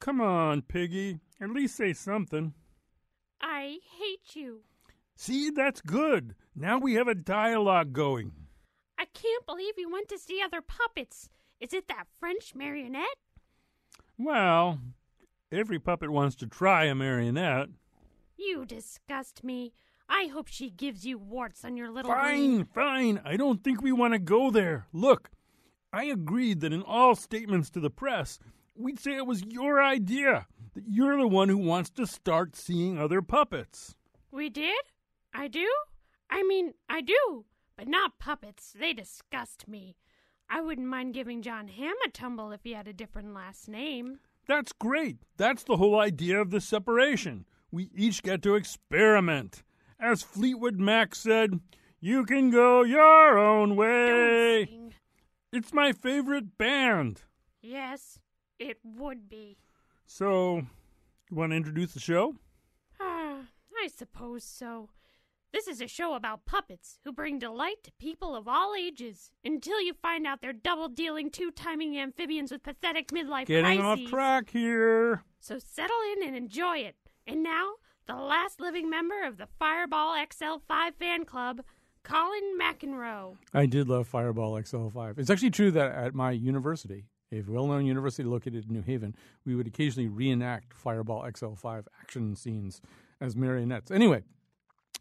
Come on, Piggy. At least say something. I hate you. See, that's good. Now we have a dialogue going. I can't believe you went to see other puppets. Is it that French marionette? Well, every puppet wants to try a marionette. You disgust me. I hope she gives you warts on your little Fine, green- fine. I don't think we want to go there. Look, I agreed that in all statements to the press, we'd say it was your idea, that you're the one who wants to start seeing other puppets. We did? I do? I mean, I do, but not puppets. They disgust me. I wouldn't mind giving Jon Hamm a tumble if he had a different last name. That's great. That's the whole idea of the separation. We each get to experiment. As Fleetwood Mac said, you can go your own Don't way. sing. It's my favorite band. Yes, it would be. So, you want to introduce the show? Ah, I suppose so. This is a show about puppets who bring delight to people of all ages until you find out they're double dealing, two timing amphibians with pathetic midlife Getting crises. off track here. So settle in and enjoy it. And now, the last living member of the Fireball XL5 fan club, Colin McEnroe. I did love Fireball XL5. It's actually true that at my university, a well-known university located in New Haven, we would occasionally reenact Fireball XL5 action scenes as marionettes. Anyway,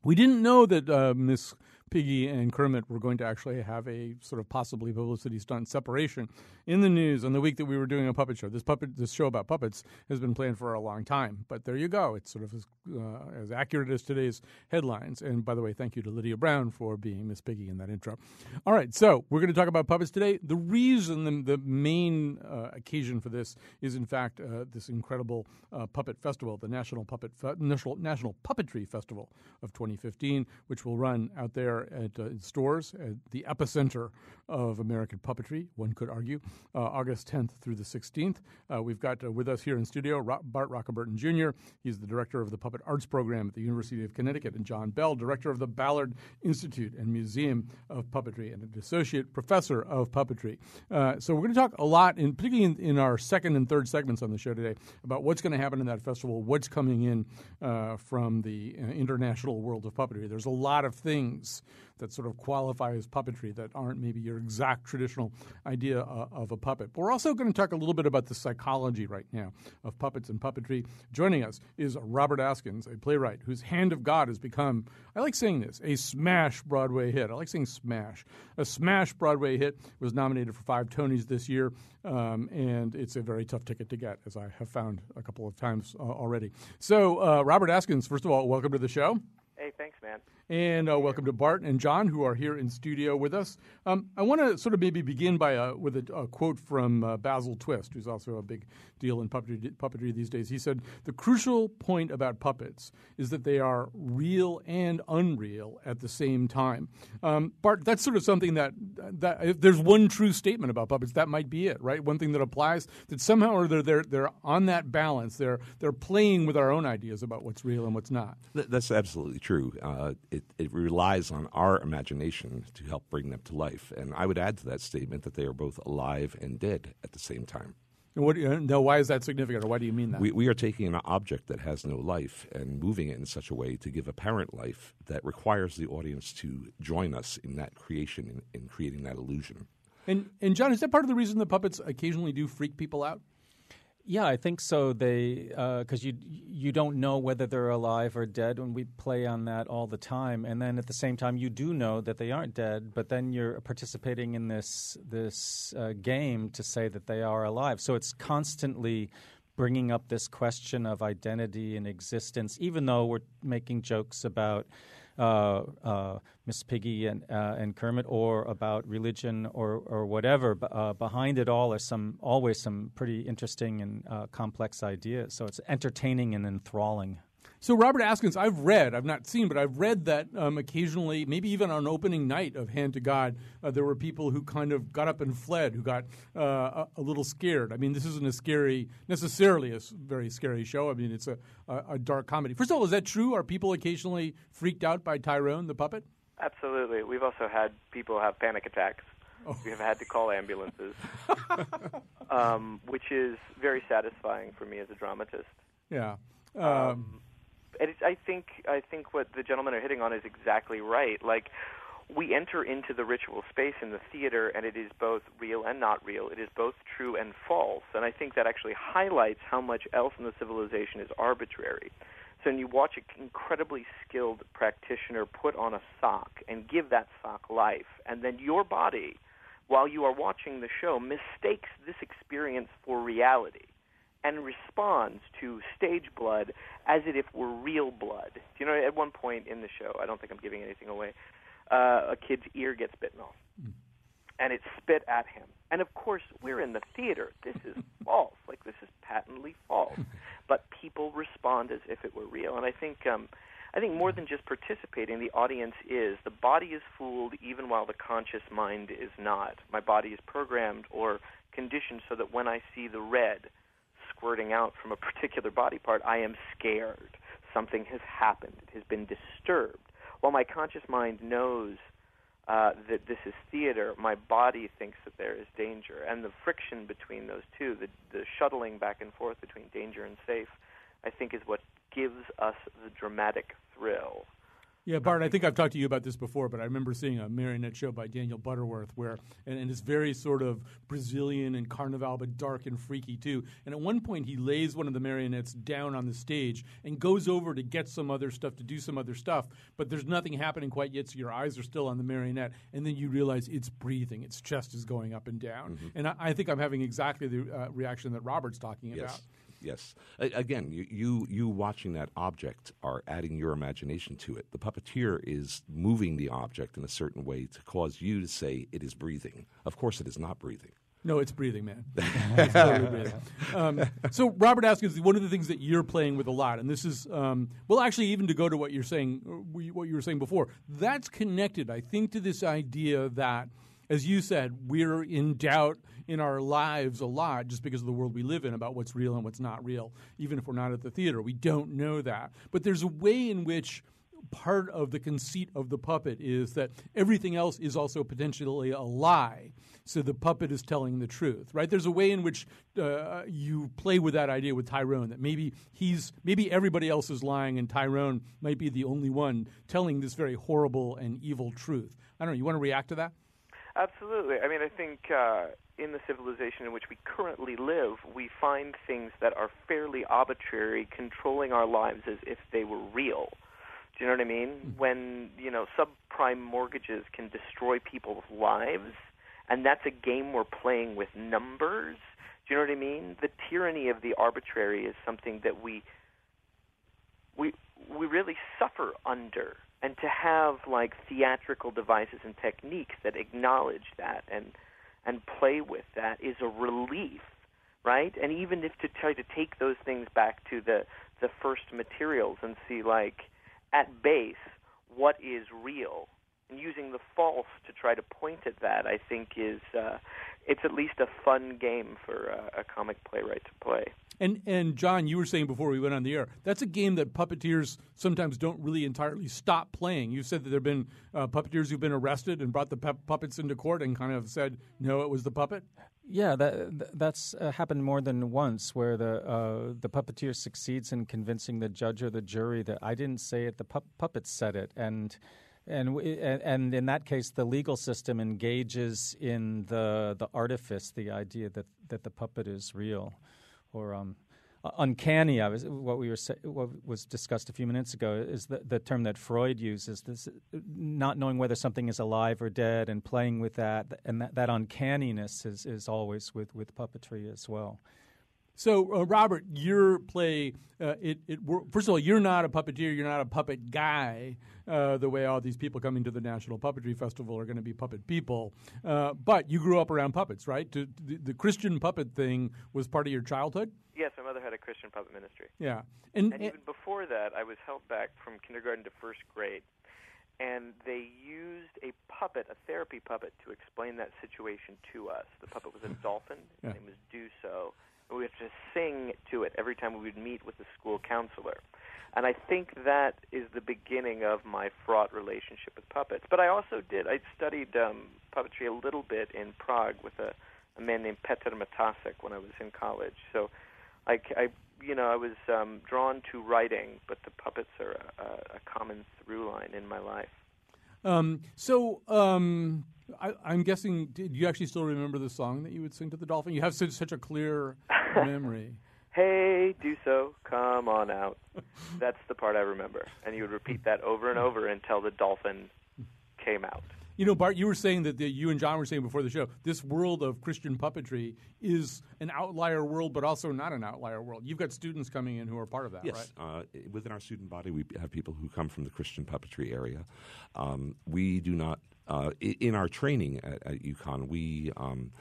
we didn't know that uh, Miss Piggy and Kermit were going to actually have a sort of possibly publicity stunt separation in the news on the week that we were doing a puppet show. This puppet, this show about puppets, has been planned for a long time. But there you go. It's sort of as, uh, as accurate as today's headlines. And by the way, thank you to Lydia Brown for being Miss Piggy in that intro. All right, so we're going to talk about puppets today. The reason, the, the main uh, occasion for this is, in fact, uh, this incredible uh, puppet festival, the National Puppet Fe- National National Puppetry Festival of 2015, which will run out there at uh, Storrs at the epicenter of American puppetry. One could argue, uh, August 10th through the 16th. Uh, we've got uh, with us here in studio Ro- Bart Roccoberton Jr. He's the director of the Puppet Arts Program at the University of Connecticut, and John Bell, director of the Ballard Institute and Museum of Puppetry, and an associate professor of puppetry. Uh, so we're going to talk a lot, in, particularly in, in our second and third segments on the show today, about what's going to happen in that festival, what's coming in uh, from the international world of puppetry. There's a lot of things that sort of qualify as puppetry that aren't maybe your exact traditional idea uh, of a puppet. But we're also going to talk a little bit about the psychology right now of puppets and puppetry. Joining us is Robert Askins, a playwright whose Hand to God has become, I like saying this, a smash Broadway hit. I like saying smash. A smash Broadway hit was nominated for five Tonys this year, um, and it's a very tough ticket to get, as I have found a couple of times uh, already. So, uh, Robert Askins, first of all, welcome to the show. Hey, thanks, man. And uh, welcome to Bart and John, who are here in studio with us. Um, I want to sort of maybe begin by a, with a, a quote from uh, Basil Twist, who's also a big deal in puppetry, puppetry these days. He said, The crucial point about puppets is that they are real and unreal at the same time. Um, Bart, that's sort of something that, that if there's one true statement about puppets, that might be it, right? One thing that applies that somehow or they're, they're, they're on that balance. They're, they're playing with our own ideas about what's real and what's not. That's absolutely true. Uh, it, it relies on our imagination to help bring them to life. And I would add to that statement that they are both alive and dead at the same time. And what, uh, now, why is that significant, or why do you mean that? We, we are taking an object that has no life and moving it in such a way to give apparent life that requires the audience to join us in that creation, in, in creating that illusion. and, and John, is that part of the reason the puppets occasionally do freak people out? Yeah, I think so. They because you you don't know whether they're alive or dead, and we play on that all the time. And then at the same time, you do know that they aren't dead, but then you're participating in this this uh, game to say that they are alive. So it's constantly bringing up this question of identity and existence, even though we're making jokes about uh, uh, Miss Piggy and uh, and Kermit, or about religion or or whatever. Uh, behind it all are some always some pretty interesting and uh, complex ideas. So it's entertaining and enthralling. So, Robert Askins, I've read, I've not seen, but I've read that um, occasionally, maybe even on opening night of Hand to God, uh, there were people who kind of got up and fled, who got uh, a, a, little scared. I mean, this isn't a scary, necessarily a very scary show. I mean, it's a, a, a dark comedy. First of all, is that true? Are people occasionally freaked out by Tyrone, the puppet? Absolutely. We've also had people have panic attacks. Oh. We have had to call ambulances, um, which is very satisfying for me as a dramatist. Yeah. Um, um, and I think I think what the gentlemen are hitting on is exactly right. Like we enter into the ritual space in the theater, and it is both real and not real. It is both true and false, and I think that actually highlights how much else in the civilization is arbitrary. So when you watch an incredibly skilled practitioner put on a sock and give that sock life, and then your body, while you are watching the show, mistakes this experience for reality and responds to stage blood as if it were real blood. You know, at one point in the show, I don't think I'm giving anything away, uh, a kid's ear gets bitten off. Mm. And it spit at him. And of course, we're in the theater. This is false. Like, this is patently false. But people respond as if it were real. And I think. Um, I think more than just participating, the audience is. The body is fooled even while the conscious mind is not. My body is programmed or conditioned so that when I see the red, squirting out from a particular body part, I am scared. Something has happened. It has been disturbed. While my conscious mind knows uh, that this is theater, my body thinks that there is danger. And the friction between those two, the, the shuttling back and forth between danger and safe, I think is what gives us the dramatic thrill yeah, Bart, I think I've talked to you about this before, but I remember seeing a marionette show by Daniel Butterworth where, and, and it's very sort of Brazilian and carnival, but dark and freaky too. And at one point, he lays one of the marionettes down on the stage and goes over to get some other stuff, to do some other stuff, but there's nothing happening quite yet, so your eyes are still on the marionette. And then you realize it's breathing, its chest is going up and down. Mm-hmm. And I, I, think I'm having exactly the uh, reaction that Robert's talking yes. about yes. again, you, you, you watching that object are adding your imagination to it. The puppeteer is moving the object in a certain way to cause you to say it is breathing. Of course, it is not breathing. No, it's breathing, man. it's totally breathing. Um, so, Robert Askins, one of the things that you're playing with a lot, and this is, um, well, actually, even to go to what you're saying, what you were saying before, that's connected, I think, to this idea that – as you said, we're in doubt in our lives a lot just because of the world we live in about what's real and what's not real. Even if we're not at the theater, we don't know that. But there's a way in which part of the conceit of the puppet is that everything else is also potentially a lie. So the puppet is telling the truth, right? There's a way in which uh, you play with that idea with Tyrone that maybe he's maybe everybody else is lying and Tyrone might be the only one telling this very horrible and evil truth. I don't know. You want to react to that? Absolutely. I mean, I think uh, in the civilization in which we currently live, we find things that are fairly arbitrary, controlling our lives as if they were real. Do you know what I mean? Mm-hmm. When you know subprime mortgages can destroy people's lives, and that's a game we're playing with numbers. Do you know what I mean? The tyranny of the arbitrary is something that we we we really suffer under and to have like theatrical devices and techniques that acknowledge that and and play with that is a relief right? And even if to try to take those things back to the the first materials and see like at base what is real and using the false to try to point at that i think is uh it's at least a fun game for uh, a comic playwright to play and and John, you were saying before we went on the air, that's a game that puppeteers sometimes don't really entirely stop playing. You said that there have been uh, puppeteers who've been arrested and brought the pu- puppets into court and kind of said, "No, it was the puppet." Yeah, that that's uh, happened more than once, where the uh, the puppeteer succeeds in convincing the judge or the jury that I didn't say it, the pu- puppet said it, and. And, and in that case, the legal system engages in the the artifice, the idea that, that the puppet is real or um, uncanny. I was what we were what was discussed a few minutes ago is the, the term that Freud uses. This not knowing whether something is alive or dead, and playing with that, and that, that uncanniness is, is always with, with puppetry as well. So, uh, Robert, your play, uh, it, it first of all, you're not a puppeteer, you're not a puppet guy, uh, the way all these people coming to the National Puppetry Festival are going to be puppet people. Uh, but you grew up around puppets, right? To, the, the, Christian puppet thing was part of your childhood? Yes, my mother had a Christian puppet ministry. Yeah. And, and even before that, I was held back from kindergarten to first grade. And they used a puppet, a therapy puppet, to explain that situation to us. The puppet was a dolphin. His yeah. name was Do we have to sing to it every time we would meet with the school counselor. And I think that is the beginning of my fraught relationship with puppets. But I also did, I studied um, puppetry a little bit in Prague with a, a man named Petr Matasek when I was in college. So I, I you know, I was um, drawn to writing, but the puppets are a, a common through line in my life. Um, so, um, I, am guessing, do you actually still remember the song that you would sing to the dolphin? You have such, such a clear memory. hey, do so, come on out. That's the part I remember. And you would repeat that over and over until the dolphin came out. You know, Bart, you were saying that the, you and John were saying before the show, this world of Christian puppetry is an outlier world, but also not an outlier world. You've got students coming in who are part of that, yes. right? Uh, within our student body, we have people who come from the Christian puppetry area. Um, we do not, uh, in our training at, at UConn, we. Um,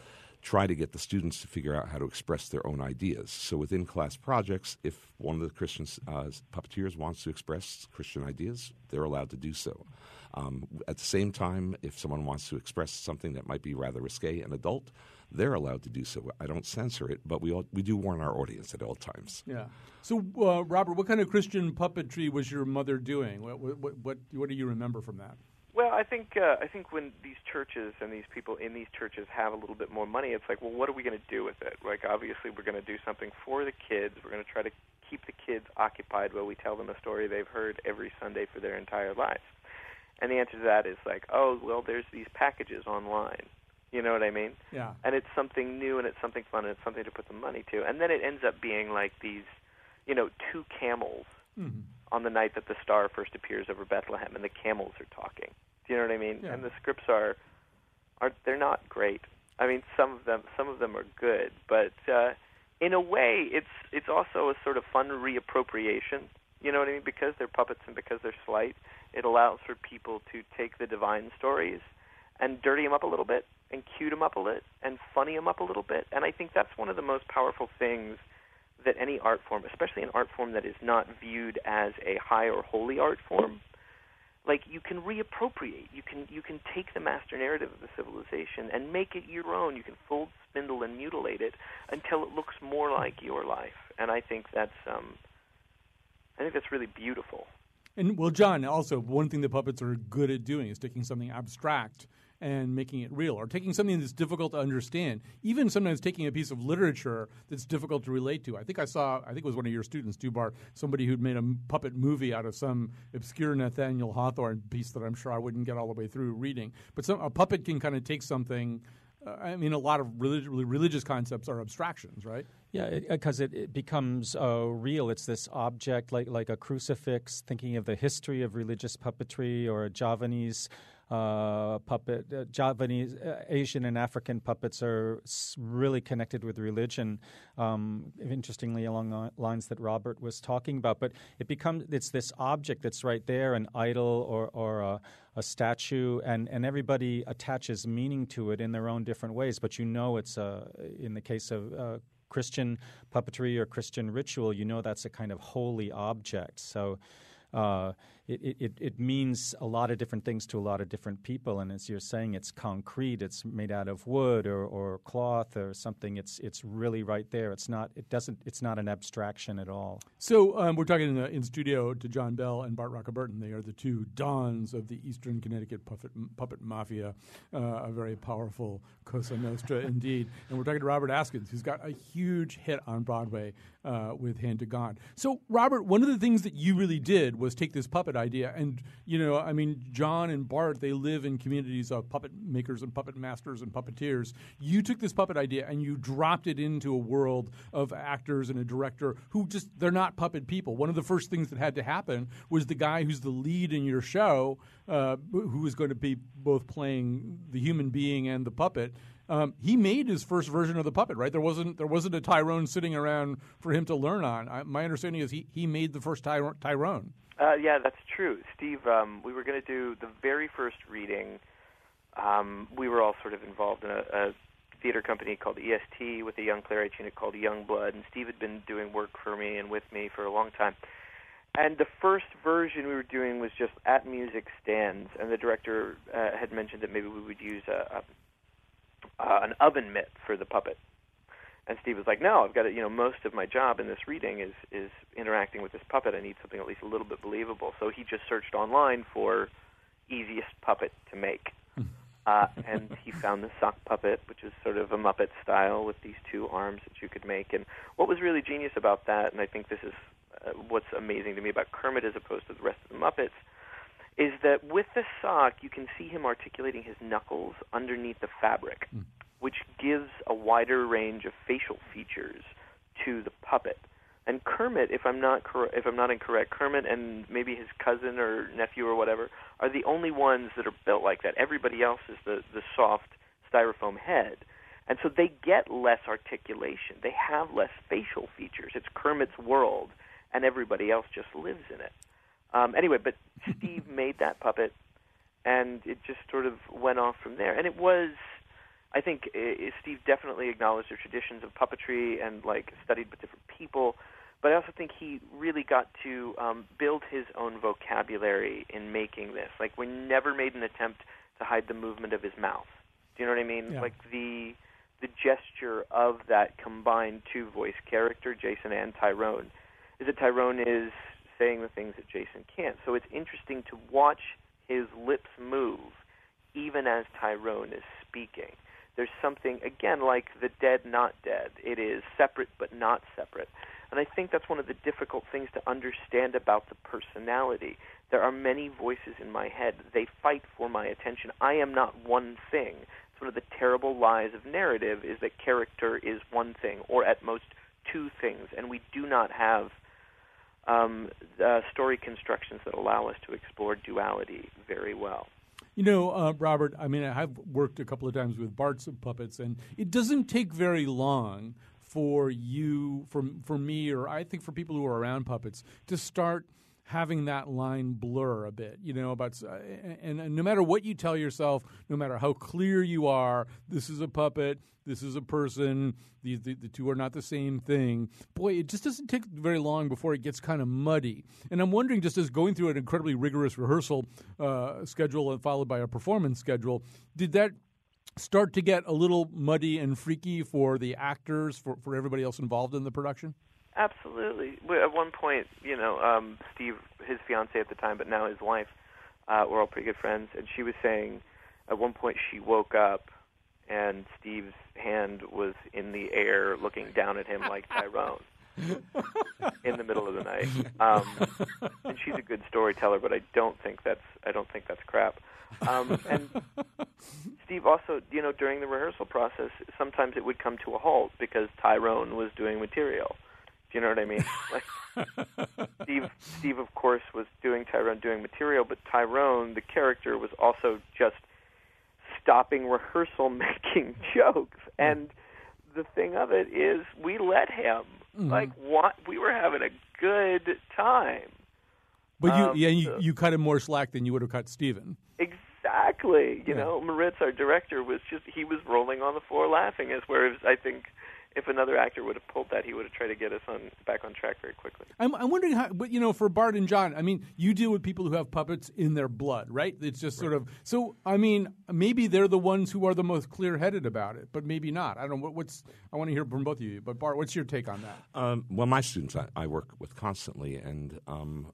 try to get the students to figure out how to express their own ideas. So within class projects, if one of the Christian uh, puppeteers wants to express Christian ideas, they're allowed to do so. Um, at the same time, if someone wants to express something that might be rather risque and adult, they're allowed to do so. I don't censor it, but we all, we do warn our audience at all times. Yeah. So, uh, Robert, what kind of Christian puppetry was your mother doing? What what what, what do you remember from that? Well, I think uh, I think when these churches and these people in these churches have a little bit more money, it's like, well, what are we going to do with it? Like, obviously, we're going to do something for the kids. We're going to try to keep the kids occupied while we tell them a story they've heard every Sunday for their entire lives. And the answer to that is like, oh, well, there's these packages online. You know what I mean? Yeah. And it's something new and it's something fun and it's something to put the money to. And then it ends up being like these, you know, two camels mm-hmm. On the night that the star first appears over Bethlehem and the camels are talking. Do you know what I mean? Yeah. And the scripts are are they're not great. I mean, some of them some of them are good, but uh, in a way, it's it's also a sort of fun reappropriation. You know what I mean? Because they're puppets and because they're slight, it allows for people to take the divine stories and dirty them up a little bit and cute them up a little and funny them up a little bit. And I think that's one of the most powerful things that any art form, especially an art form that is not viewed as a high or holy art form, like you can reappropriate. You can you can take the master narrative of the civilization and make it your own. You can fold spindle and mutilate it until it looks more like your life. And i think that's um i think that's really beautiful. And well john also one thing the puppets are good at doing is taking something abstract and making it real, or taking something that's difficult to understand, even sometimes taking a piece of literature that's difficult to relate to. I think I saw, I think it was one of your students, Dubar, somebody who'd made a puppet movie out of some obscure Nathaniel Hawthorne piece that I'm sure I wouldn't get all the way through reading. But some, a puppet can kind of take something. Uh, I mean, a lot of relig- religious concepts are abstractions, right? Yeah, because it, it, it, becomes uh, real. It's this object like like a crucifix. Thinking of the history of religious puppetry or a Javanese uh, puppet. Uh, Javanese, uh, Asian, and African puppets are really connected with religion. Um, interestingly, along the lines that Robert was talking about, but it becomes it's this object that's right there, an idol or or a, a statue, and and everybody attaches meaning to it in their own different ways. But you know, it's a in the case of uh, Christian puppetry or Christian ritual, you know that's a kind of holy object. So uh, it, it, it means a lot of different things to a lot of different people. And as you're saying, it's concrete. It's made out of wood or, or cloth or something. It's it's really right there. It's not. It doesn't. It's not an abstraction at all. So um, we're talking in, the, in studio to John Bell and Bart Roccoberton. They are the two dons of the Eastern Connecticut puppet, puppet mafia, uh, a very powerful Cosa Nostra indeed. And we're talking to Robert Askins, who's got a huge hit on Broadway uh, with Hand to God. So Robert, one of the things that you really did was take this puppet idea. And, you know, I mean, John and Bart, they live in communities of puppet makers and puppet masters and puppeteers. You took this puppet idea and you dropped it into a world of actors and a director who just, they're not puppet people. One of the first things that had to happen was the guy who's the lead in your show, uh, who was going to be both playing the human being and the puppet um, he made his first version of the puppet, right? There wasn't there wasn't a Tyrone sitting around for him to learn on. I, my understanding is he, he made the first Tyro- Tyrone. Uh, yeah, that's true, Steve. Um, we were going to do the very first reading. Um, we were all sort of involved in a, a theater company called EST with a young playwright unit called Young Blood, and Steve had been doing work for me and with me for a long time. And the first version we were doing was just at music stands, and the director uh, had mentioned that maybe we would use a, a uh, an oven mitt for the puppet. And Steve was like, "No, I've got to, you know, most of my job in this reading is is interacting with this puppet. I need something at least a little bit believable." So he just searched online for easiest puppet to make. Uh, and he found the sock puppet, which is sort of a Muppet style with these two arms that you could make. And what was really genius about that, and I think this is uh, what's amazing to me about Kermit as opposed to the rest of the Muppets, is that with the sock, you can see him articulating his knuckles underneath the fabric, mm. which gives a wider range of facial features to the puppet. And Kermit, if I'm not cor- if I'm not incorrect, Kermit and maybe his cousin or nephew or whatever are the only ones that are built like that. Everybody else is the the soft styrofoam head. And so they get less articulation. They have less facial features. It's Kermit's world, and everybody else just lives in it. Um, anyway, but Steve made that puppet, and it just sort of went off from there. And it was, I think, uh, Steve definitely acknowledged the traditions of puppetry and like studied with different people but I also think he really got to um, build his own vocabulary in making this. Like we never made an attempt to hide the movement of his mouth. Do you know what I mean? Yeah. Like the the gesture of that combined two voice character, Jason and Tyrone, is that Tyrone is saying the things that Jason can't. So it's interesting to watch his lips move even as Tyrone is speaking. There's something again like the dead not dead. It is separate but not separate. And I think that's one of the difficult things to understand about the personality. There are many voices in my head. They fight for my attention. I am not one thing. It's one of the terrible lies of narrative is that character is one thing, or at most two things, and we do not have um, uh, story constructions that allow us to explore duality very well. You know, uh, Robert, I mean, I've worked a couple of times with Bart's of puppets, and it doesn't take very long for you, for for me, or I think for people who are around puppets to start having that line blur a bit, you know, about and, and, no matter what you tell yourself, no matter how clear you are, this is a puppet, this is a person, the, the, the two are not the same thing. Boy, it just doesn't take very long before it gets kind of muddy. And I'm wondering, just as going through an incredibly rigorous rehearsal uh, schedule and followed by a performance schedule, did that start to get a little muddy and freaky for the actors, for, for everybody else involved in the production? Absolutely. At one point, you know, um, Steve, his fiance at the time, but now his wife, uh, were all pretty good friends, and she was saying at one point she woke up and Steve's hand was in the air looking down at him like Tyrone. in the middle of the night, um, and she's a good storyteller, but I don't think that's I don't think that's crap. Um, and Steve also, you know, during the rehearsal process, sometimes it would come to a halt because Tyrone was doing material. You know what I mean? Like Steve, Steve, of course, was doing Tyrone doing material, but Tyrone, the character, was also just stopping rehearsal, making jokes. And the thing of it is, we let him. Mm-hmm. Like, what? We were having a good time. But you, um, yeah, you, you cut him more slack than you would have cut Steven. Exactly. You yeah. know, Moritz, our director, was just he was rolling on the floor laughing. As whereas I think if another actor would have pulled that, he would have tried to get us on back on track very quickly. I'm, I'm wondering how, but you know, for Bart and John, I mean, you deal with people who have puppets in their blood, right? It's just right. sort of so. I mean, maybe they're the ones who are the most clear-headed about it, but maybe not. I don't know. What, what's I want to hear from both of you. But Bart, what's your take on that? Um, well, my students I, I, work with constantly, and um,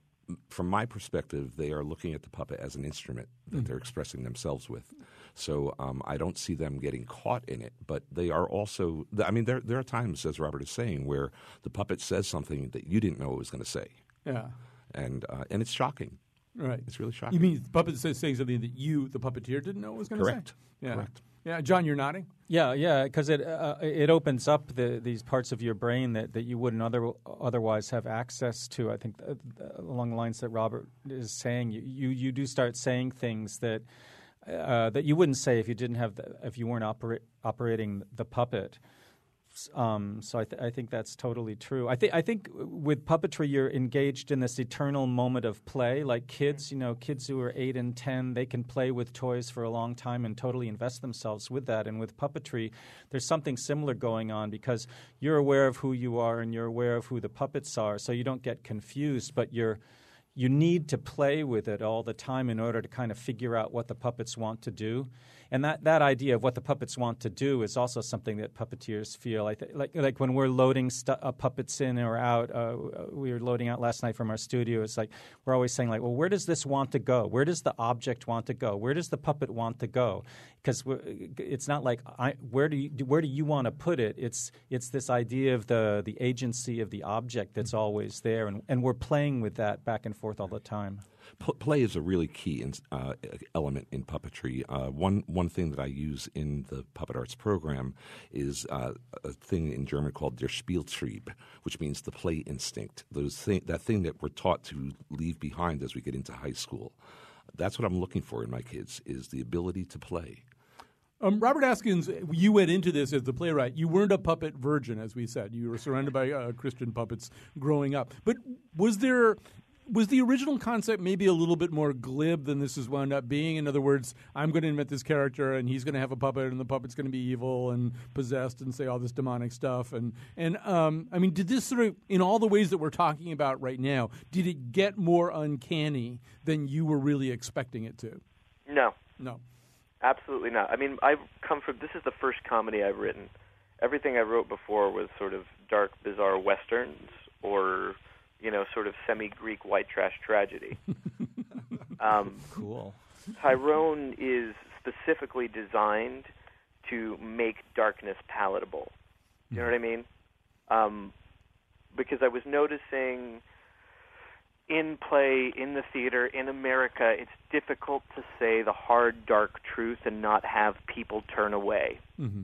from my perspective, they are looking at the puppet as an instrument that mm. they're expressing themselves with. So um, I don't see them getting caught in it, but they are also. I mean, there there are times, as Robert is saying, where the puppet says something that you didn't know it was going to say. Yeah, and uh, and it's shocking. Right, it's really shocking. You mean the puppet says saying something that you, the puppeteer, didn't know it was going to say? Correct. Yeah. Correct. Yeah, John, you're nodding. Yeah, yeah, because it uh, it opens up the, these parts of your brain that, that you wouldn't other, otherwise have access to. I think uh, along the lines that Robert is saying, you, you, you do start saying things that uh, that you wouldn't say if you didn't have the, if you weren't opera- operating the puppet. Um, so I, th- I, think that's totally true. I think I think with puppetry, you're engaged in this eternal moment of play. Like kids, you know, kids who are eight and ten, they can play with toys for a long time and totally invest themselves with that. And with puppetry, there's something similar going on because you're aware of who you are and you're aware of who the puppets are, so you don't get confused, but you're you need to play with it all the time in order to kind of figure out what the puppets want to do. And that, that idea of what the puppets want to do is also something that puppeteers feel. Th- like, like when we're loading stu- uh, puppets in or out, uh, we were loading out last night from our studio. It's like we're always saying, like, well, where does this want to go? Where does the object want to go? Where does the puppet want to go? Because it's not like I, where do you where do you want to put it? It's it's this idea of the the agency of the object that's always there, and, and we're playing with that back and forth all the time play is a really key in, uh, element in puppetry. Uh, one one thing that I use in the puppet arts program is uh, a thing in German called der Spieltrieb, which means the play instinct. Those that thing that we're taught to leave behind as we get into high school. That's what I'm looking for in my kids is the ability to play. Um, Robert Askins, you went into this as the playwright. You weren't a puppet virgin, as we said. You were surrounded by uh, Christian puppets growing up. But was there was the original concept maybe a little bit more glib than this has wound up being? In other words, I'm going to invent this character, and he's going to have a puppet, and the puppet's going to be evil and possessed and say all this demonic stuff. And and um, I mean, did this sort of, in all the ways that we're talking about right now, did it get more uncanny than you were really expecting it to? No, no, absolutely not. I mean, I've come from. This is the first comedy I've written. Everything I wrote before was sort of dark, bizarre westerns or you know, sort of semi-Greek white trash tragedy. um, cool. Tyrone is specifically designed to make darkness palatable. You know what I mean? Um, because I was noticing in play, in the theater, in America, it's difficult to say the hard, dark truth and not have people turn away. Mm-hmm.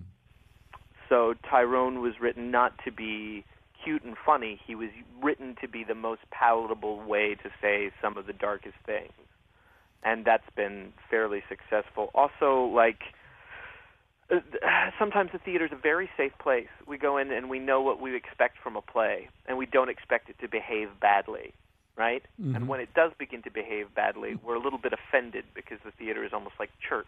So Tyrone was written not to be cute and funny, he was written to be the most palatable way to say some of the darkest things. And that's been fairly successful. Also, like, uh, sometimes the theater is a very safe place. We go in and we know what we expect from a play, and we don't expect it to behave badly, right? Mm-hmm. And when it does begin to behave badly, we're a little bit offended because the theater is almost like church.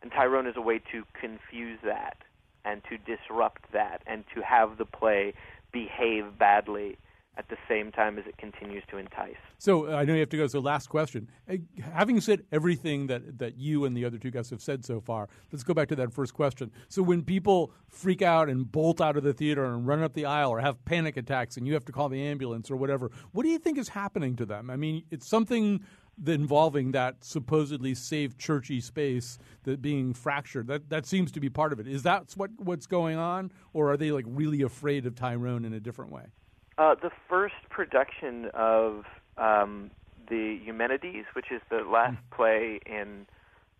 And Tyrone is a way to confuse that and to disrupt that and to have the play behave badly at the same time as it continues to entice. So uh, I know you have to go. So last question. Uh, having said everything that, that you and the other two guys have said so far, let's go back to that first question. So when people freak out and bolt out of the theater and run up the aisle or have panic attacks and you have to call the ambulance or whatever, what do you think is happening to them? I mean, it's something involving that supposedly safe churchy space that being fractured. That that seems to be part of it. Is that what what's going on, or are they like really afraid of Tyrone in a different way? Uh, the first production of um, the Eumenides, which is the last mm-hmm. play in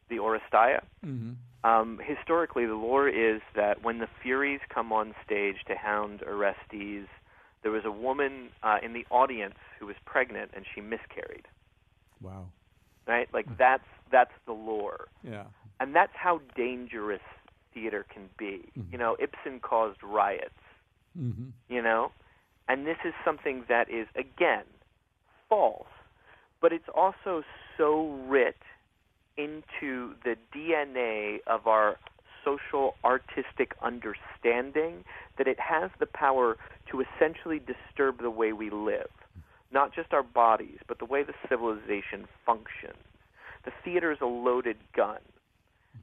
the Oresteia. Mm-hmm. Um, historically, the lore is that when the Furies come on stage to hound Orestes, there was a woman uh, in the audience who was pregnant and she miscarried. Wow. Right? Like that's that's the lore. Yeah. And that's how dangerous theater can be. Mm-hmm. You know, Ibsen caused riots. Mm-hmm. You know? And this is something that is again false, but it's also so writ into the DNA of our social artistic understanding that it has the power to essentially disturb the way we live not just our bodies, but the way the civilization functions. The theater is a loaded gun,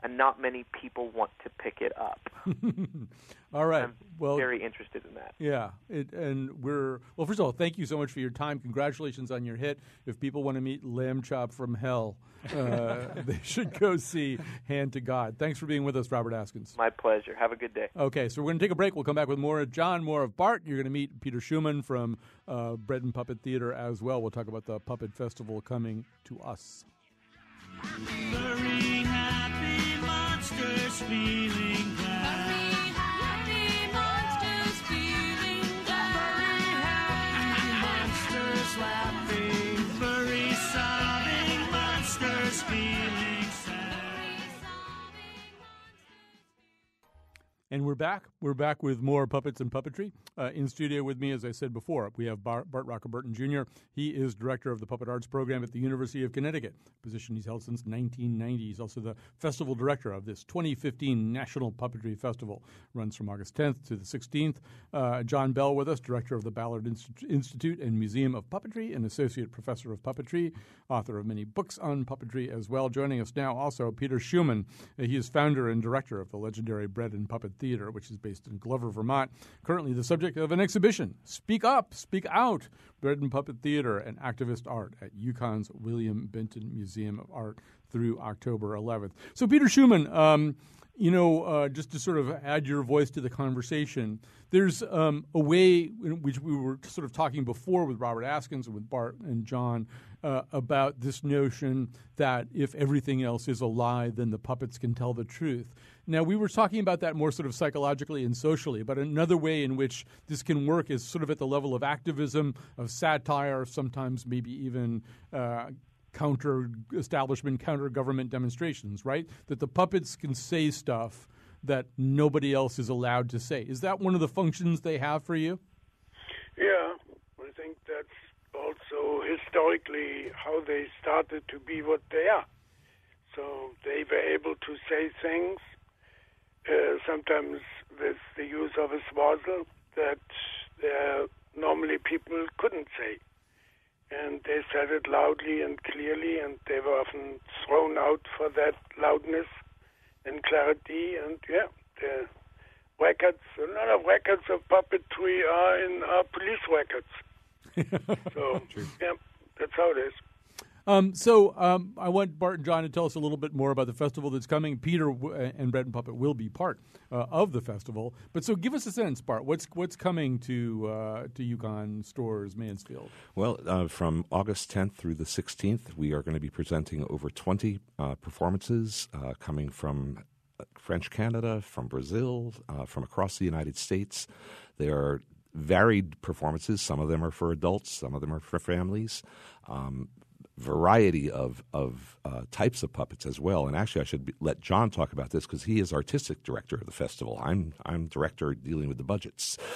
and not many people want to pick it up. all right. I'm well, very interested in that. Yeah, it, and we're well. First of all, thank you so much for your time. Congratulations on your hit. If people want to meet Lamb Chop from Hell, uh, they should go see Hand to God. Thanks for being with us, Robert Askins. My pleasure. Have a good day. Okay, so we're going to take a break. We'll come back with more of John, more of Bart. You're going to meet Peter Schumann from uh, Bread and Puppet Theater as well. We'll talk about the Puppet Festival coming to us. Monsters feeling And we're back. We're back with more puppets and puppetry. Uh, in studio with me, as I said before, we have Bart, Roccoberton Jr. He is director of the Puppet Arts Program at the University of Connecticut, position he's held since 1990. He's also the festival director of this 2015 National Puppetry Festival. Runs from August 10th to the 16th. Uh, John Bell with us, director of the Ballard Inst- Institute and Museum of Puppetry, and associate professor of puppetry, author of many books on puppetry as well. Joining us now also Peter Schumann. Uh, he is founder and director of the legendary Bread and Puppet Theater, which is based in Glover, Vermont. Currently the subject of an exhibition, Speak Up, Speak Out, Bread and Puppet Theater and Activist Art at UConn's William Benton Museum of Art through October 11th. So, Peter Schumann, um, you know, uh, just to sort of add your voice to the conversation, there's um, a way in which we were sort of talking before with Robert Askins and with Bart and John uh, about this notion that if everything else is a lie, then the puppets can tell the truth. Now, we were talking about that more sort of psychologically and socially, but another way in which this can work is sort of at the level of activism, of satire, sometimes maybe even. Uh, counter establishment, counter government demonstrations, right? That the puppets can say stuff that nobody else is allowed to say. Is that one of the functions they have for you? Yeah, I think that's also historically how they started to be what they are. So they were able to say things, uh, sometimes with the use of a swazzle, that uh, normally people couldn't say. And they said it loudly and clearly, and they were often thrown out for that loudness and clarity. And yeah, the records, a lot of records of puppetry are in our police records. So yeah, that's how it is. Um, so um, I want Bart and John to tell us a little bit more about the festival that's coming. Peter w- and Bread and Puppet will be part uh, of the festival, but so give us a sense, Bart. What's what's coming to uh, to UConn Storrs Mansfield? Well, uh, from August 10th through the 16th, we are going to be presenting over 20 uh, performances uh, coming from uh, French Canada, from Brazil, uh, from across the United States. They are varied performances. Some of them are for adults, some of them are for families. Um, variety of of uh, types of puppets as well. And actually, I should be, let John talk about this because he is artistic director of the festival. I'm I'm director dealing with the budgets.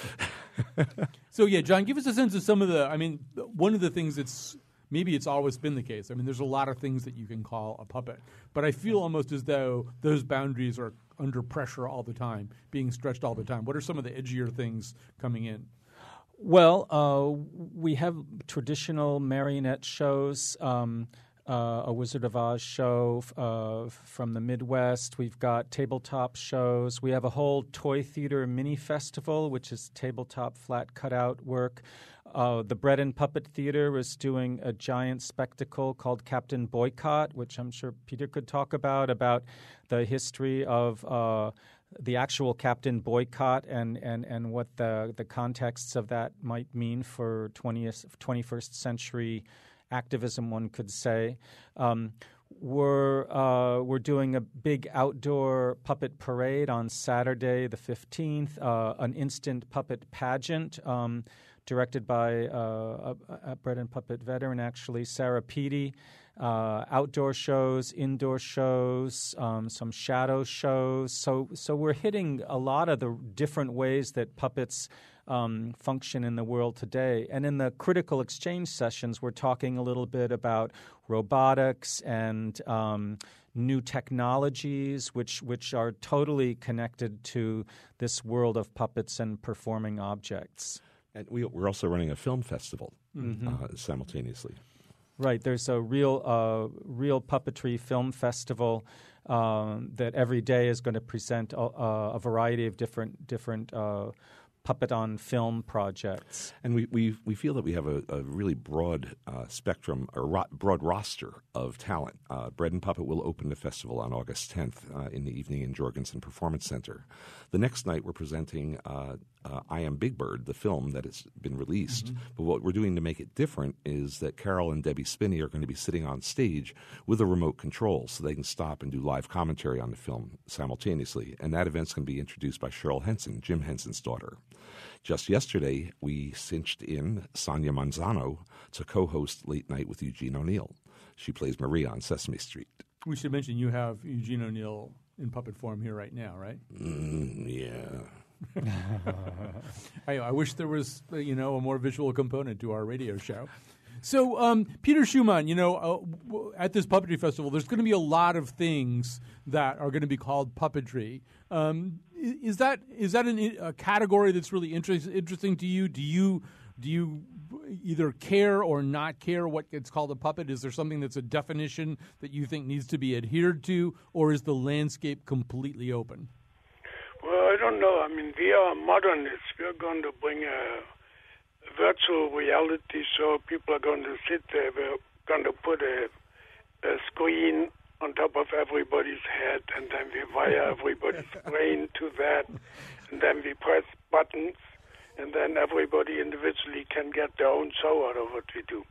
So yeah, John, give us a sense of some of the. I mean, one of the things that's maybe it's always been the case. I mean, there's a lot of things that you can call a puppet, but I feel almost as though those boundaries are under pressure all the time, being stretched all the time. What are some of the edgier things coming in? Well, uh, we have traditional marionette shows. Um, uh, a Wizard of Oz show uh, from the Midwest. We've got tabletop shows. We have a whole toy theater mini festival, which is tabletop flat cutout work. Uh, the Bread and Puppet Theater is doing a giant spectacle called Captain Boycott, which I'm sure Peter could talk about, about the history of uh, the actual Captain Boycott and, and, and what the, the contexts of that might mean for 20th, 21st century activism, one could say. Um, we're, uh, we're doing a big outdoor puppet parade on Saturday, the 15th, uh, an instant puppet pageant. Um, directed by uh, a, a bread and puppet veteran, actually, Sara Peattie. Uh, outdoor shows, indoor shows, um, some shadow shows. So, so we're hitting a lot of the different ways that puppets um, function in the world today. And in the critical exchange sessions, we're talking a little bit about robotics and um, new technologies, which which are totally connected to this world of puppets and performing objects. And we, we're also running a film festival Mhm. uh, simultaneously. Right. There's a real, uh, real puppetry film festival um, that every day is going to present a, a variety of different, different uh, puppet on film projects. And we, we, we feel that we have a, a really broad uh, spectrum, or ro- broad roster of talent. Uh, Bread and Puppet will open the festival on August 10th uh, in the evening in Jorgensen Performance Center. The next night, we're presenting uh, I Am Big Bird, the film that has been released. But what we're doing to make it different is that Caroll and Debbie Spinney are going to be sitting on stage with a remote control so they can stop and do live commentary on the film simultaneously. And that event's going to be introduced by Cheryl Henson, Jim Henson's daughter. Just yesterday, we cinched in Sonia Manzano to co host Late Night with Eugene O'Neill. She plays Maria on Sesame Street. We should mention you have Eugene O'Neill in puppet form here right now, right? Mm. I, I wish there was, uh, you know, a more visual component to our radio show. So, um, Peter Schumann, you know, uh, w- at this puppetry festival, there's going to be a lot of things that are going to be called puppetry. Um, is that is that an, a category that's really interest, interesting to you? Do you do you either care or not care what gets called a puppet? Is there something that's a definition that you think needs to be adhered to, or is the landscape completely open? Well, I don't know. I mean, we are modernists. We're going to bring a virtual reality so People are going to sit there. We're going to put a, a screen on top of everybody's head, and then we wire everybody's brain to that, and then we press buttons, and then everybody individually can get their own show out of what we do.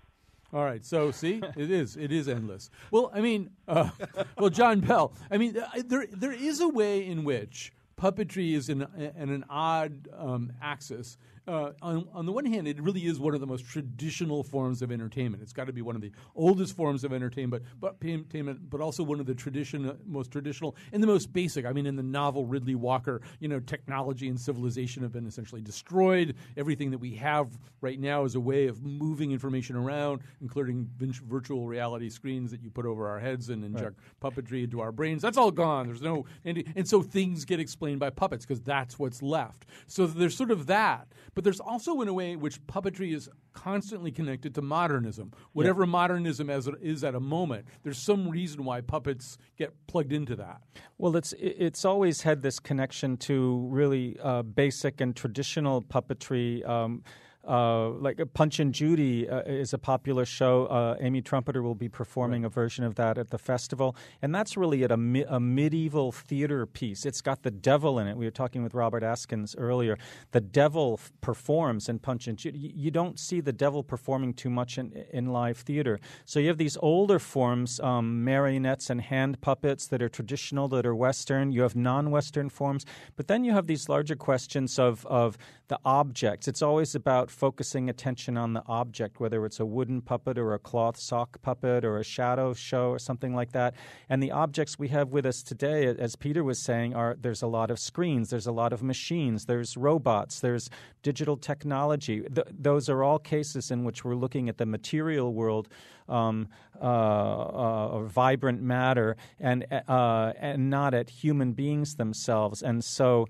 All right. So, see, it is it is endless. Well, I mean, uh, well, John Bell. I mean, uh, there there is a way in which puppetry is in, in an odd um, axis. Uh, on, on the one hand, it really is one of the most traditional forms of entertainment. It's got to be one of the oldest forms of entertainment, but entertainment, but also one of the tradition, most traditional and the most basic. I mean, in the novel Riddley Walker, you know, technology and civilization have been essentially destroyed. Everything that we have right now is a way of moving information around, including virtual reality screens that you put over our heads and inject puppetry into our brains. That's all gone. There's no, and, and so things get explained by puppets because that's what's left. So there's sort of that, but there's also in a way in which puppetry is constantly connected to modernism. Whatever modernism as it is at a moment, there's some reason why puppets get plugged into that. Well, it's it's always had this connection to really uh, basic and traditional puppetry. Um, uh, like Punch and Judy uh, is a popular show. Uh, Amy Trompetter will be performing a version of that at the festival, and that's really at a, mi- a medieval theater piece. It's got the devil in it. We were talking with Robert Askins earlier. The devil f- performs in Punch and Judy. You- You don't see the devil performing too much in, in live theater. So you have these older forms, um, marionettes and hand puppets that are traditional, that are Western. You have non-Western forms, but then you have these larger questions of of the objects. It's always about focusing attention on the object, whether it's a wooden puppet or a cloth sock puppet or a shadow show or something like that. And the objects we have with us today, as Peter was saying, are there's a lot of screens, there's a lot of machines, there's robots, there's digital technology. Th- those are all cases in which we're looking at the material world. Um, uh, uh, vibrant matter and uh, and not at human beings themselves, and so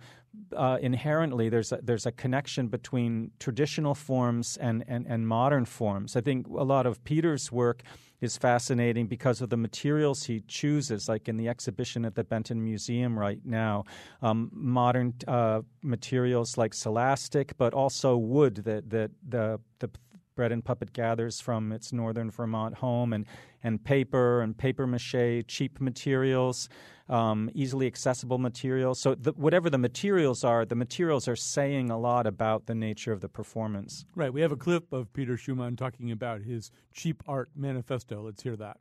uh, inherently there's a, there's a connection between traditional forms and, and, and modern forms. I think a lot of Peter's work is fascinating because of the materials he chooses, like in the exhibition at the Benton Museum right now. Um, modern uh, materials like celastic, but also wood that, that the, the Bread and Puppet gathers from its northern Vermont home, and, and paper and paper mache, cheap materials, um, easily accessible materials. So, the, whatever the materials are, the materials are saying a lot about the nature of the performance. Right. We have a clip of Peter Schumann talking about his cheap art manifesto. Let's hear that.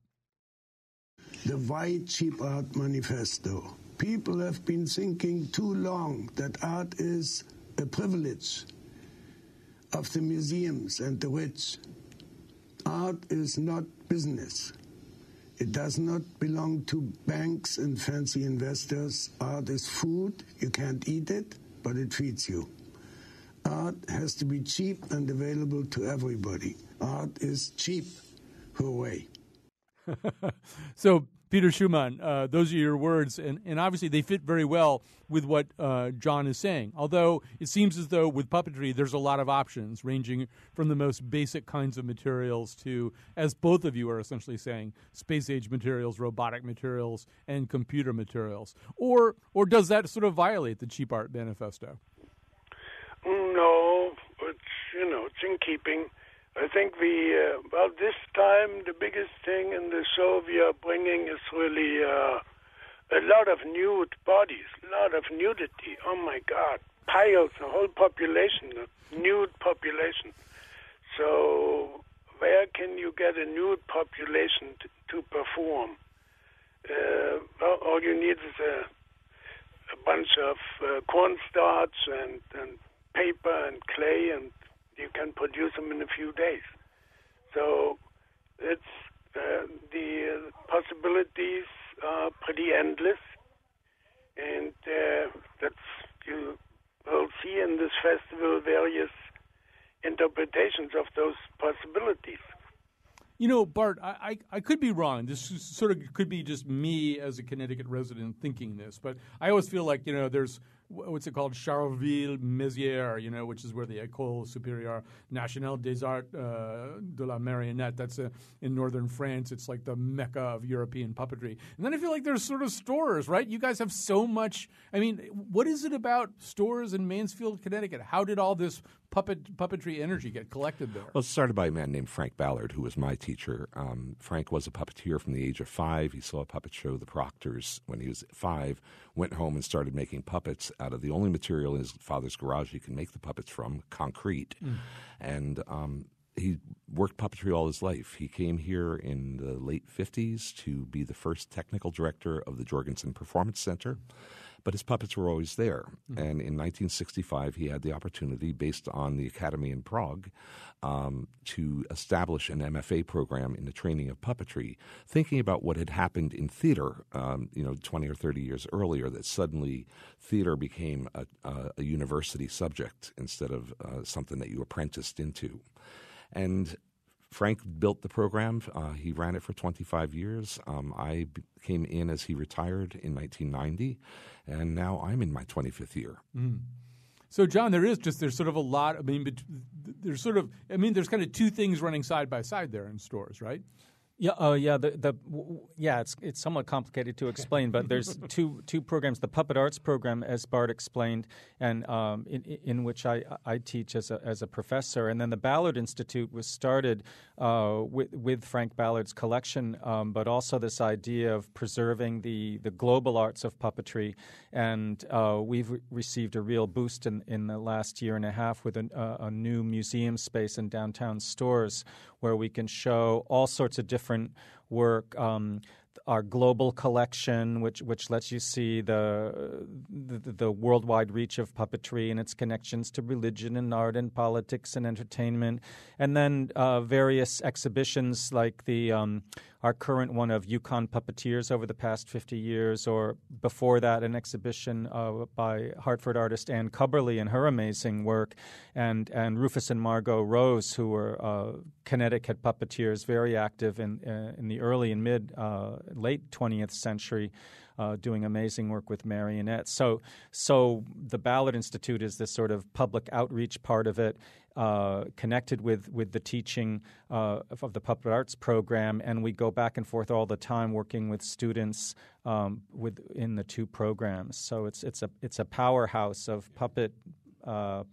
The Why Cheap Art Manifesto. People have been thinking too long that art is a privilege of the museums and the rich. Art is not business. It does not belong to banks and fancy investors. Art is food. You can't eat it, but it feeds you. Art has to be cheap and available to everybody. Art is cheap. Hooray. so, Peter Schumann, uh, those are your words, and, and obviously they fit very well with what uh, John is saying. Although it seems as though with puppetry, there's a lot of options, ranging from the most basic kinds of materials to, as both of you are essentially saying, space age materials, robotic materials, and computer materials. Or, or does that sort of violate the cheap art manifesto? No, it's you know it's in keeping. I think the uh, well this time the biggest thing in the show we are bringing is really uh, a lot of nude bodies, a lot of nudity. Oh my God, piles, a whole population, a nude population. So where can you get a nude population to, to perform? Uh, well, all you need is a a bunch of uh, cornstarch and, and paper and clay, and you can produce them in a few days. So it's uh, the possibilities are pretty endless. and uh, that's you will see in this festival various interpretations of those possibilities. You know, Bart, I, I, I could be wrong. This sort of could be just me as a Connecticut resident thinking this, but I always feel like, you know, there's what's it called, Charleville Mézières, you know, which is where the École Supérieure Nationale des Arts uh, de la Marionnette, that's uh, in northern France. It's like the mecca of European puppetry. And then I feel like there's sort of Storrs, right? You guys have so much. I mean, what is it about Storrs in Mansfield, Connecticut? How did all this puppet puppetry energy get collected there? Well, it started by a man named Frank Ballard, who was my teacher. Um, Frank was a puppeteer from the age of five. He saw a puppet show, The Proctors, when he was five, went home and started making puppets out of the only material in his father's garage he could make the puppets from, concrete. And um, he worked puppetry all his life. He came here in the late 50s to be the first technical director of the Jorgensen Performance Center. But his puppets were always there. And in 1965, he had the opportunity, based on the Academy in Prague, um, to establish an MFA program in the training of puppetry, thinking about what had happened in theater, um, you know, 20 or 30 years earlier, that suddenly theater became a, a, a university subject instead of uh, something that you apprenticed into. And Frank built the program. Uh, he ran it for 25 years. Um, I came in as he retired in 1990, and now I'm in my 25th year. Mm. So, John, there is just there's sort of a lot. I mean, there's sort of I mean, there's kind of two things running side by side there in Storrs, right? Yeah, oh yeah, the the yeah, it's it's somewhat complicated to explain, but there's two two programs. The Puppet Arts program, as Bart explained, and um, in, in which I, I teach as a as a professor, and then the Ballard Institute was started uh, with with Frank Ballard's collection, um, but also this idea of preserving the the global arts of puppetry, and uh, we've re- received a real boost in in the last year and a half with a, a new museum space in downtown Storrs where we can show all sorts of different work. Um, our global collection, which which lets you see the, the the worldwide reach of puppetry and its connections to religion and art and politics and entertainment, and then uh, various exhibitions like the um, our current one of UConn puppeteers over the past 50 years, or before that, an exhibition uh, by Hartford artist Anne Cubberley and her amazing work, and, and Rufus and Margo Rose, who were uh, Connecticut puppeteers, very active in, uh, in the early and mid, uh, late 20th century. Uh, doing amazing work with marionettes. So, so the Ballard Institute is this sort of public outreach part of it, uh, connected with with the teaching uh, of, the puppet arts program, and we go back and forth all the time, working with students um, within the two programs. So it's it's a it's a powerhouse of puppet. Uh,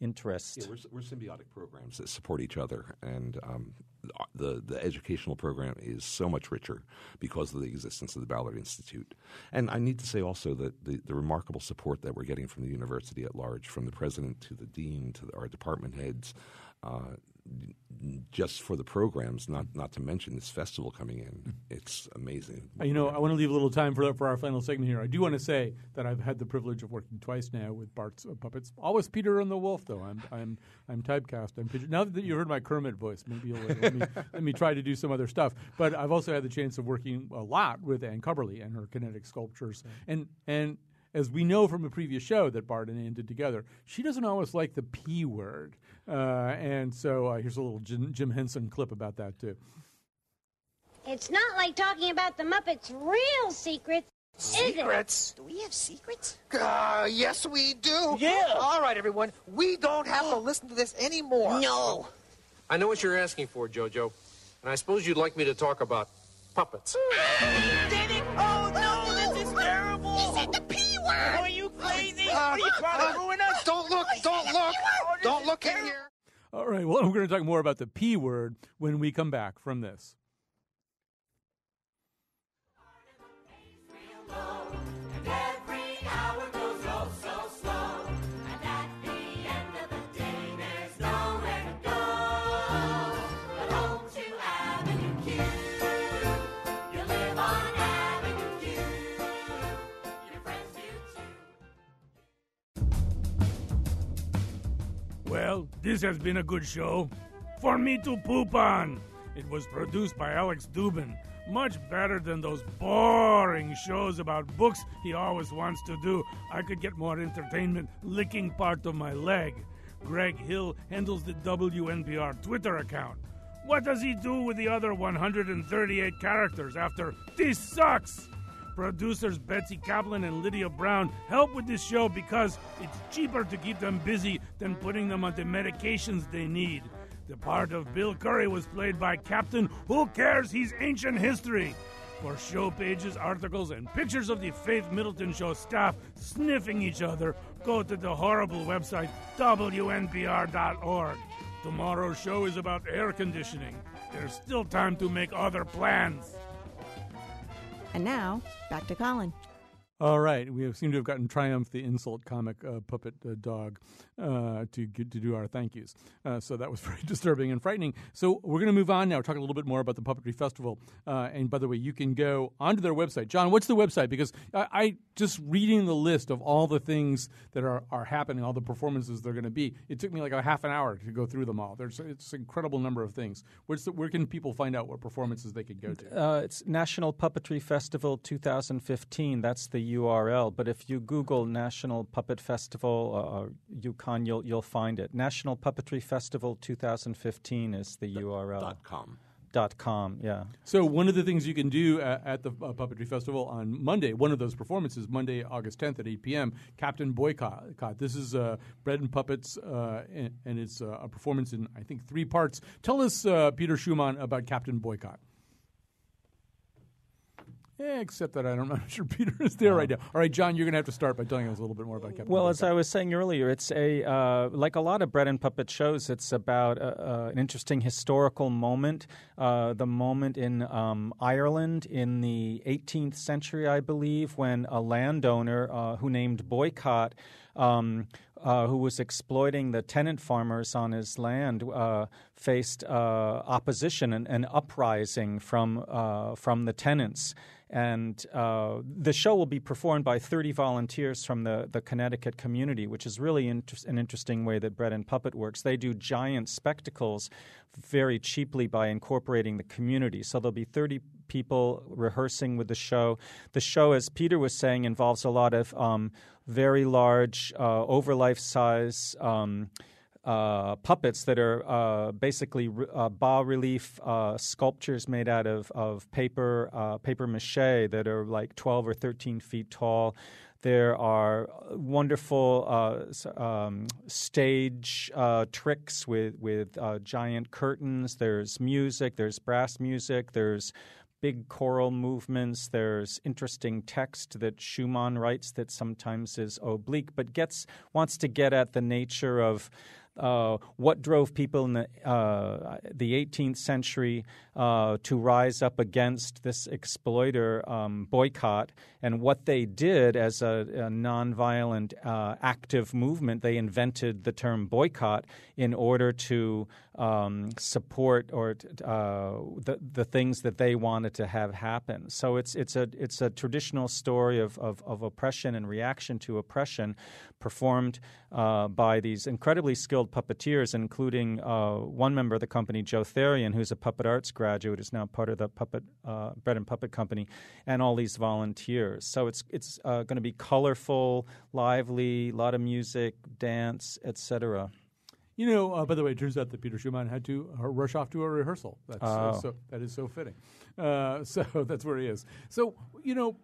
interest. Yeah, we're, we're symbiotic programs that support each other, and um, the the educational program is so much richer because of the existence of the Ballard Institute. And I need to say also that the, the remarkable support that we're getting from the university at large, from the president to the dean to the, our department heads. Uh, just for the programs, not not to mention this festival coming in, it's amazing. Uh, You know, I want to leave a little time for for our final segment here. I do want to say that I've had the privilege of working twice now with Bart's uh, puppets. Always Peter and the Wolf, though. I'm I'm I'm typecast. I'm. Now that you heard my Kermit voice, maybe you'll let me let me try to do some other stuff. But I've also had the chance of working a lot with Anne Cubberley and her kinetic sculptures, and and. As we know from a previous show that Bart and Ann did together, she doesn't always like the P word. Uh, and so uh, here's a little Jim, Jim Henson clip about that, too. It's not like talking about the Muppets' real secrets, is it? Secrets? Do we have secrets? Uh, yes, we do. Yeah. All right, everyone. We don't have to listen to this anymore. No. I know what you're asking for, Jojo, and I suppose you'd like me to talk about puppets. Did it? Oh no, this is terrible. He said the P word. Are you crazy? Are you trying to ruin us? Uh, don't look, don't look. Don't look in here. All right, well, we're going to talk more about the P word when we come back from this. Well, this has been a good show. For me to poop on. It was produced by Alex Dubin. Much better than those boring shows about books he always wants to do. I could get more entertainment licking part of my leg. Greg Hill handles the WNPR Twitter account. What does he do with the other 138 characters after This Sucks? Producers Betsy Kaplan and Lydia Brown help with this show because it's cheaper to keep them busy than putting them on the medications they need. The part of Bill Curry was played by Captain Who Cares He's Ancient History. For show pages, articles, and pictures of the Faith Middleton Show staff sniffing each other, go to the horrible website WNPR.org. Tomorrow's show is about air conditioning. There's still time to make other plans. And now, back to Colin. All right, we seem to have gotten Triumph, the insult comic uh, puppet uh, dog, uh, to get, to do our thank yous. Uh, so that was very disturbing and frightening. So we're going to move on now, talk a little bit more about the Puppetry Festival. Uh, and by the way, you can go onto their website. John, what's the website? Because I, I just reading the list of all the things that are, are happening, all the performances they're going to be. It took me like a half an hour to go through them all. There's it's an incredible number of things. The, where can people find out what performances they could go to? Uh, it's National Puppetry Festival 2015. That's the URL. But if you Google National Puppet Festival uh, UConn, you'll you'll find it. National Puppetry Festival 2015 is the URL. Dot com. Dot com. Yeah. So one of the things you can do at, at the uh, Puppetry Festival on Monday, one of those performances, Monday, August 10th at 8 p.m., Captain Boycott. This is uh, Bread and Puppets, uh, and, and, it's uh, a performance in, I think, three parts. Tell us, uh, Peter Schumann, about Captain Boycott. Yeah, except that I'm not sure Peter is there right now. All right, John, you're going to have to start by telling us a little bit more about Captain. Well, Boycott. as I was saying earlier, it's a uh, like a lot of bread and puppet shows. It's about uh, uh, an interesting historical moment, uh, the moment in um, Ireland in the 18th century, I believe, when a landowner uh, who named Boycott. Um, uh, who was exploiting the tenant farmers on his land uh, faced uh, opposition and, and uprising from uh, from the tenants. And uh, the show will be performed by 30 volunteers from the, the Connecticut community, which is really inter- an interesting way that Bread and Puppet works. They do giant spectacles very cheaply by incorporating the community. So there'll be 30 people rehearsing with the show. The show, as Peter was saying, involves a lot of um, very large, uh, over life size. Um, uh, puppets that are uh, basically uh, bas relief uh, sculptures made out of, of paper uh, paper mache that are like 12 or 13 feet tall. There are wonderful uh, um, stage tricks with with giant curtains. There's music. There's brass music. There's big choral movements. There's interesting text that Schumann writes that sometimes is oblique, but gets wants to get at the nature of uh, what drove people in the, uh, the 18th century uh, to rise up against this exploiter um, boycott and what they did as a, a nonviolent uh, active movement. They invented the term boycott in order to um, support or uh, the, the things that they wanted to have happen. So it's, it's, a, it's a traditional story of, of, of oppression and reaction to oppression performed uh, by these incredibly skilled puppeteers, including uh, one member of the company, Joe Therian, who's a puppet arts graduate, is now part of the puppet uh, bread and puppet company, and all these volunteers. So it's it's uh, going to be colorful, lively, a lot of music, dance, etc. You know, uh, by the way, it turns out that Peter Schumann had to uh, rush off to a rehearsal. That's uh, Oh. so that is so fitting. Uh, so that's where he is. So you know,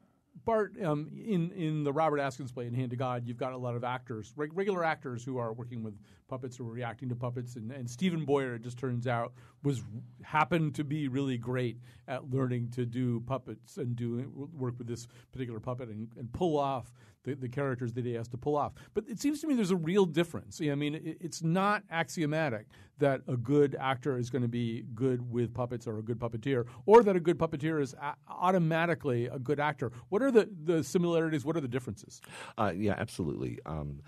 Bart, um, in in the Robert Askins play in Hand to God, you've got a lot of actors, reg- regular actors who are working with puppets or reacting to puppets, and, and Steven Boyer, it just turns out, was happened to be really great at learning to do puppets and do work with this particular puppet and, and pull off the, the characters that he has to pull off. But it seems to me there's a real difference. I mean, it, it's not axiomatic that a good actor is going to be good with puppets or a good puppeteer, or that a good puppeteer is a- automatically a good actor. What are the, the similarities? What are the differences? Uh, yeah, absolutely. Um,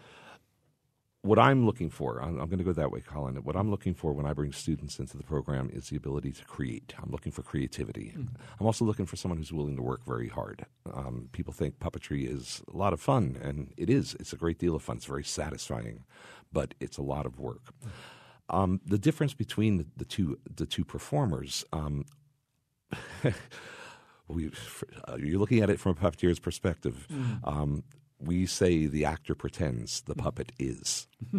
what I'm looking for, I'm, I'm going to go that way, Colin. What I'm looking for when I bring students into the program is the ability to create. I'm looking for creativity. Hmm. I'm also looking for someone who's willing to work very hard. Um, people think puppetry is a lot of fun, and it is. It's a great deal of fun. It's very satisfying, but it's a lot of work. Um, the difference between the, the two the two performers. Um, we, uh, you're looking at it from a puppeteer's perspective. Mm. Um, we say the actor pretends, the puppet is.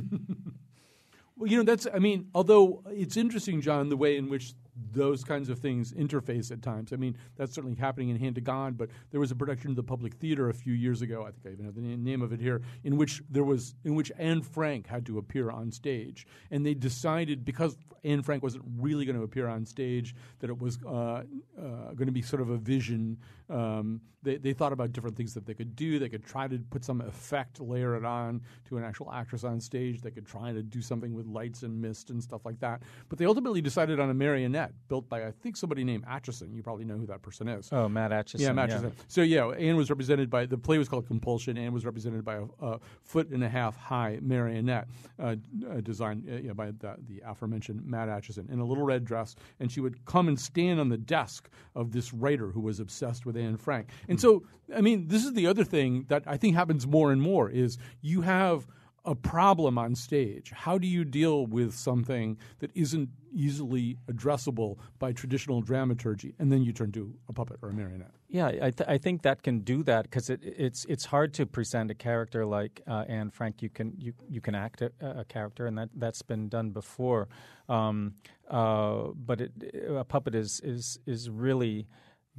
Well, you know, that's, I mean, although it's interesting, John, the way in which those kinds of things interface at times. I mean, that's certainly happening in Hand to God, but there was a production of the Public Theater a few years ago. I think I even have the name of it here, in which there was in which Anne Frank had to appear on stage, and they decided because Anne Frank wasn't really going to appear on stage that it was uh, uh, going to be sort of a vision. Um, they, they thought about different things that they could do. They could try to put some effect, layer it on to an actual actress on stage. They could try to do something with lights and mist and stuff like that. But they ultimately decided on a marionette built by I think somebody named Acheson. You probably know who that person is. Oh, Matt Acheson. Yeah, Matt Acheson. So yeah, Anne was represented by the play was called Compulsion. Anne was represented by a, a foot and a half high marionette uh, uh, designed uh, you know, by the, the, aforementioned Matt Acheson in a little red dress, and she would come and stand on the desk of this writer who was obsessed with Anne Frank. And so, I mean, this is the other thing that I think happens more and more is you have a problem on stage. How do you deal with something that isn't easily addressable by traditional dramaturgy, and then you turn to a puppet or a marionette? Yeah, I, th- I think that can do that because it, it's it's hard to present a character like uh, Anne Frank. You can you you can act a, a character, and that that's been done before. Um, uh, but it, a puppet is is is really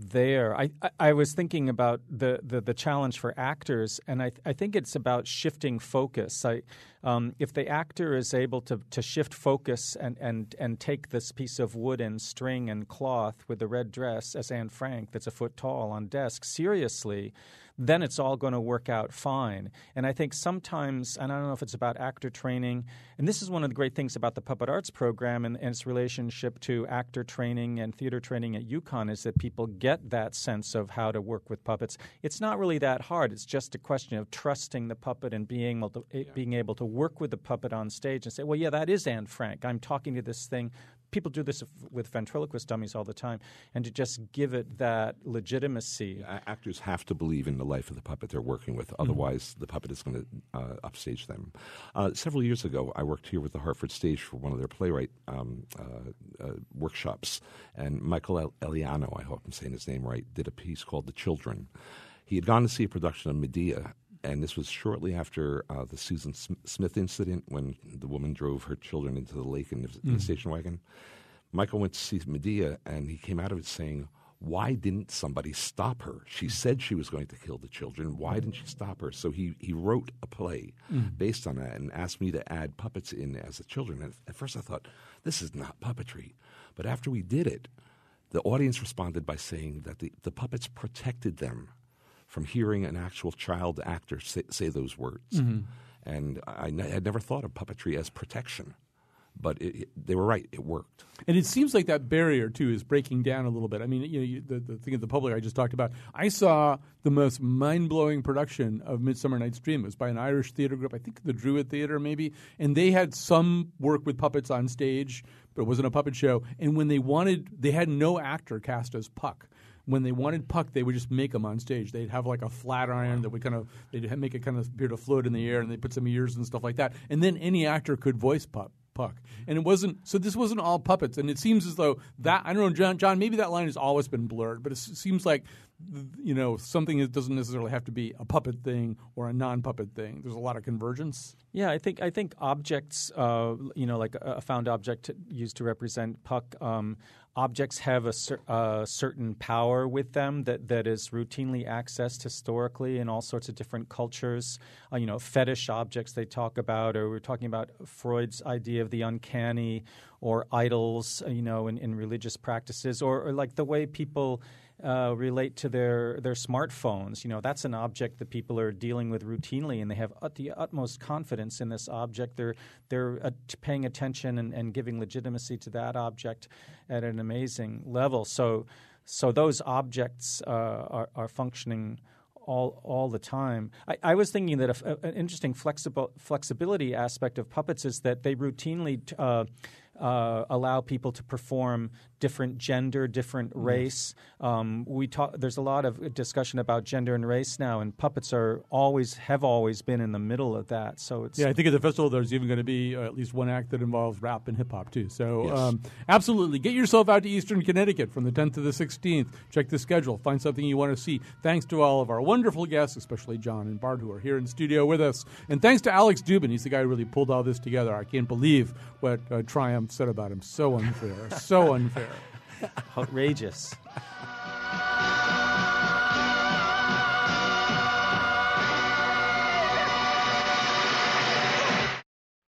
there. I, I, was thinking about the, the, the, challenge for actors, and I, I think it's about shifting focus. I, um, if the actor is able to, to shift focus and, and, and take this piece of wood and string and cloth with the red dress, as Anne Frank, that's a foot tall on desk, seriously, then it's all going to work out fine. And I think sometimes, and I don't know if it's about actor training, and this is one of the great things about the Puppet Arts program and, and its relationship to actor training and theater training at UConn is that people get that sense of how to work with puppets. It's not really that hard. It's just a question of trusting the puppet and being able to, being able to work with the puppet on stage and say, well, yeah, that is Anne Frank. I'm talking to this thing people do this with ventriloquist dummies all the time, and to just give it that legitimacy. actors have to believe in the life of the puppet they're working with, mm-hmm. otherwise, mm-hmm. the puppet is going to uh, upstage them. Uh, several years ago, I worked here with the Hartford Stage for one of their playwright um, uh, uh workshops, and Michael Eliano, I hope I'm saying his name right, did a piece called The Children. He had gone to see a production of Medea and this was shortly after uh, the Susan Smith incident when the woman drove her children into the lake in the, mm. the station wagon. Michael went to see Medea, and he came out of it saying, why didn't somebody stop her? She said she was going to kill the children. Why didn't she stop her? So he, he wrote a play mm. based on that and asked me to add puppets in as the children. And at first I thought, this is not puppetry. But after we did it, the audience responded by saying that the, the puppets protected them from hearing an actual child actor say, say those words. Mm-hmm. And I, had never thought of puppetry as protection but it, it, they were right; it worked. And it seems like that barrier too is breaking down a little bit. I mean, you know, you, the, the thing of the public I just talked about. I saw the most mind blowing production of Midsummer Night's Dream. It was by an Irish theater group, I think the Druid Theater maybe, and they had some work with puppets on stage, but it wasn't a puppet show. And when they wanted, they had no actor cast as Puck when they wanted Puck, they would just make them on stage. They'd have like a flat iron that would kind of they'd make it kind of appear to float in the air, and they put some ears and stuff like that. And then any actor could voice Puck. Puck. And it wasn't so. This wasn't all puppets, and it seems as though that I don't know, John. John, maybe that line has always been blurred, but it seems like you know something that doesn't necessarily have to be a puppet thing or a non-puppet thing. There's a lot of convergence. Yeah, I think I think objects, uh, you know, like a found object used to represent Puck, um, objects have a, cer- a, certain power with them that, that is routinely accessed historically in all sorts of different cultures. Uh, you know, fetish objects they talk about, or we're talking about Freud's idea of the uncanny, or idols, uh, you know, in, in religious practices, or, or like the way people uh, relate to their their smartphones. You know, that's an object that people are dealing with routinely, and they have ut- the utmost confidence in this object. They're they're uh, paying attention and, and giving legitimacy to that object at an amazing level. So so those objects uh, are, are functioning all all the time. I, I was thinking that a, a, an interesting flexible flexibility aspect of puppets is that they routinely uh, uh, allow people to perform different gender, different race. Um, we talk. There's a lot of discussion about gender and race now, and puppets are always have always been in the middle of that. So it's Yeah, I think at the festival there's even going to be uh, at least one act that involves rap and hip hop too. So Yes. um, absolutely, get yourself out to Eastern Connecticut from the 10th to the 16th. Check the schedule, find something you want to see. Thanks to all of our wonderful guests, especially John and Bart, who are here in studio with us, and thanks to Alex Dubin. He's the guy who really pulled all this together. I can't believe what uh, Triumph Said about him. So unfair. so unfair. Outrageous.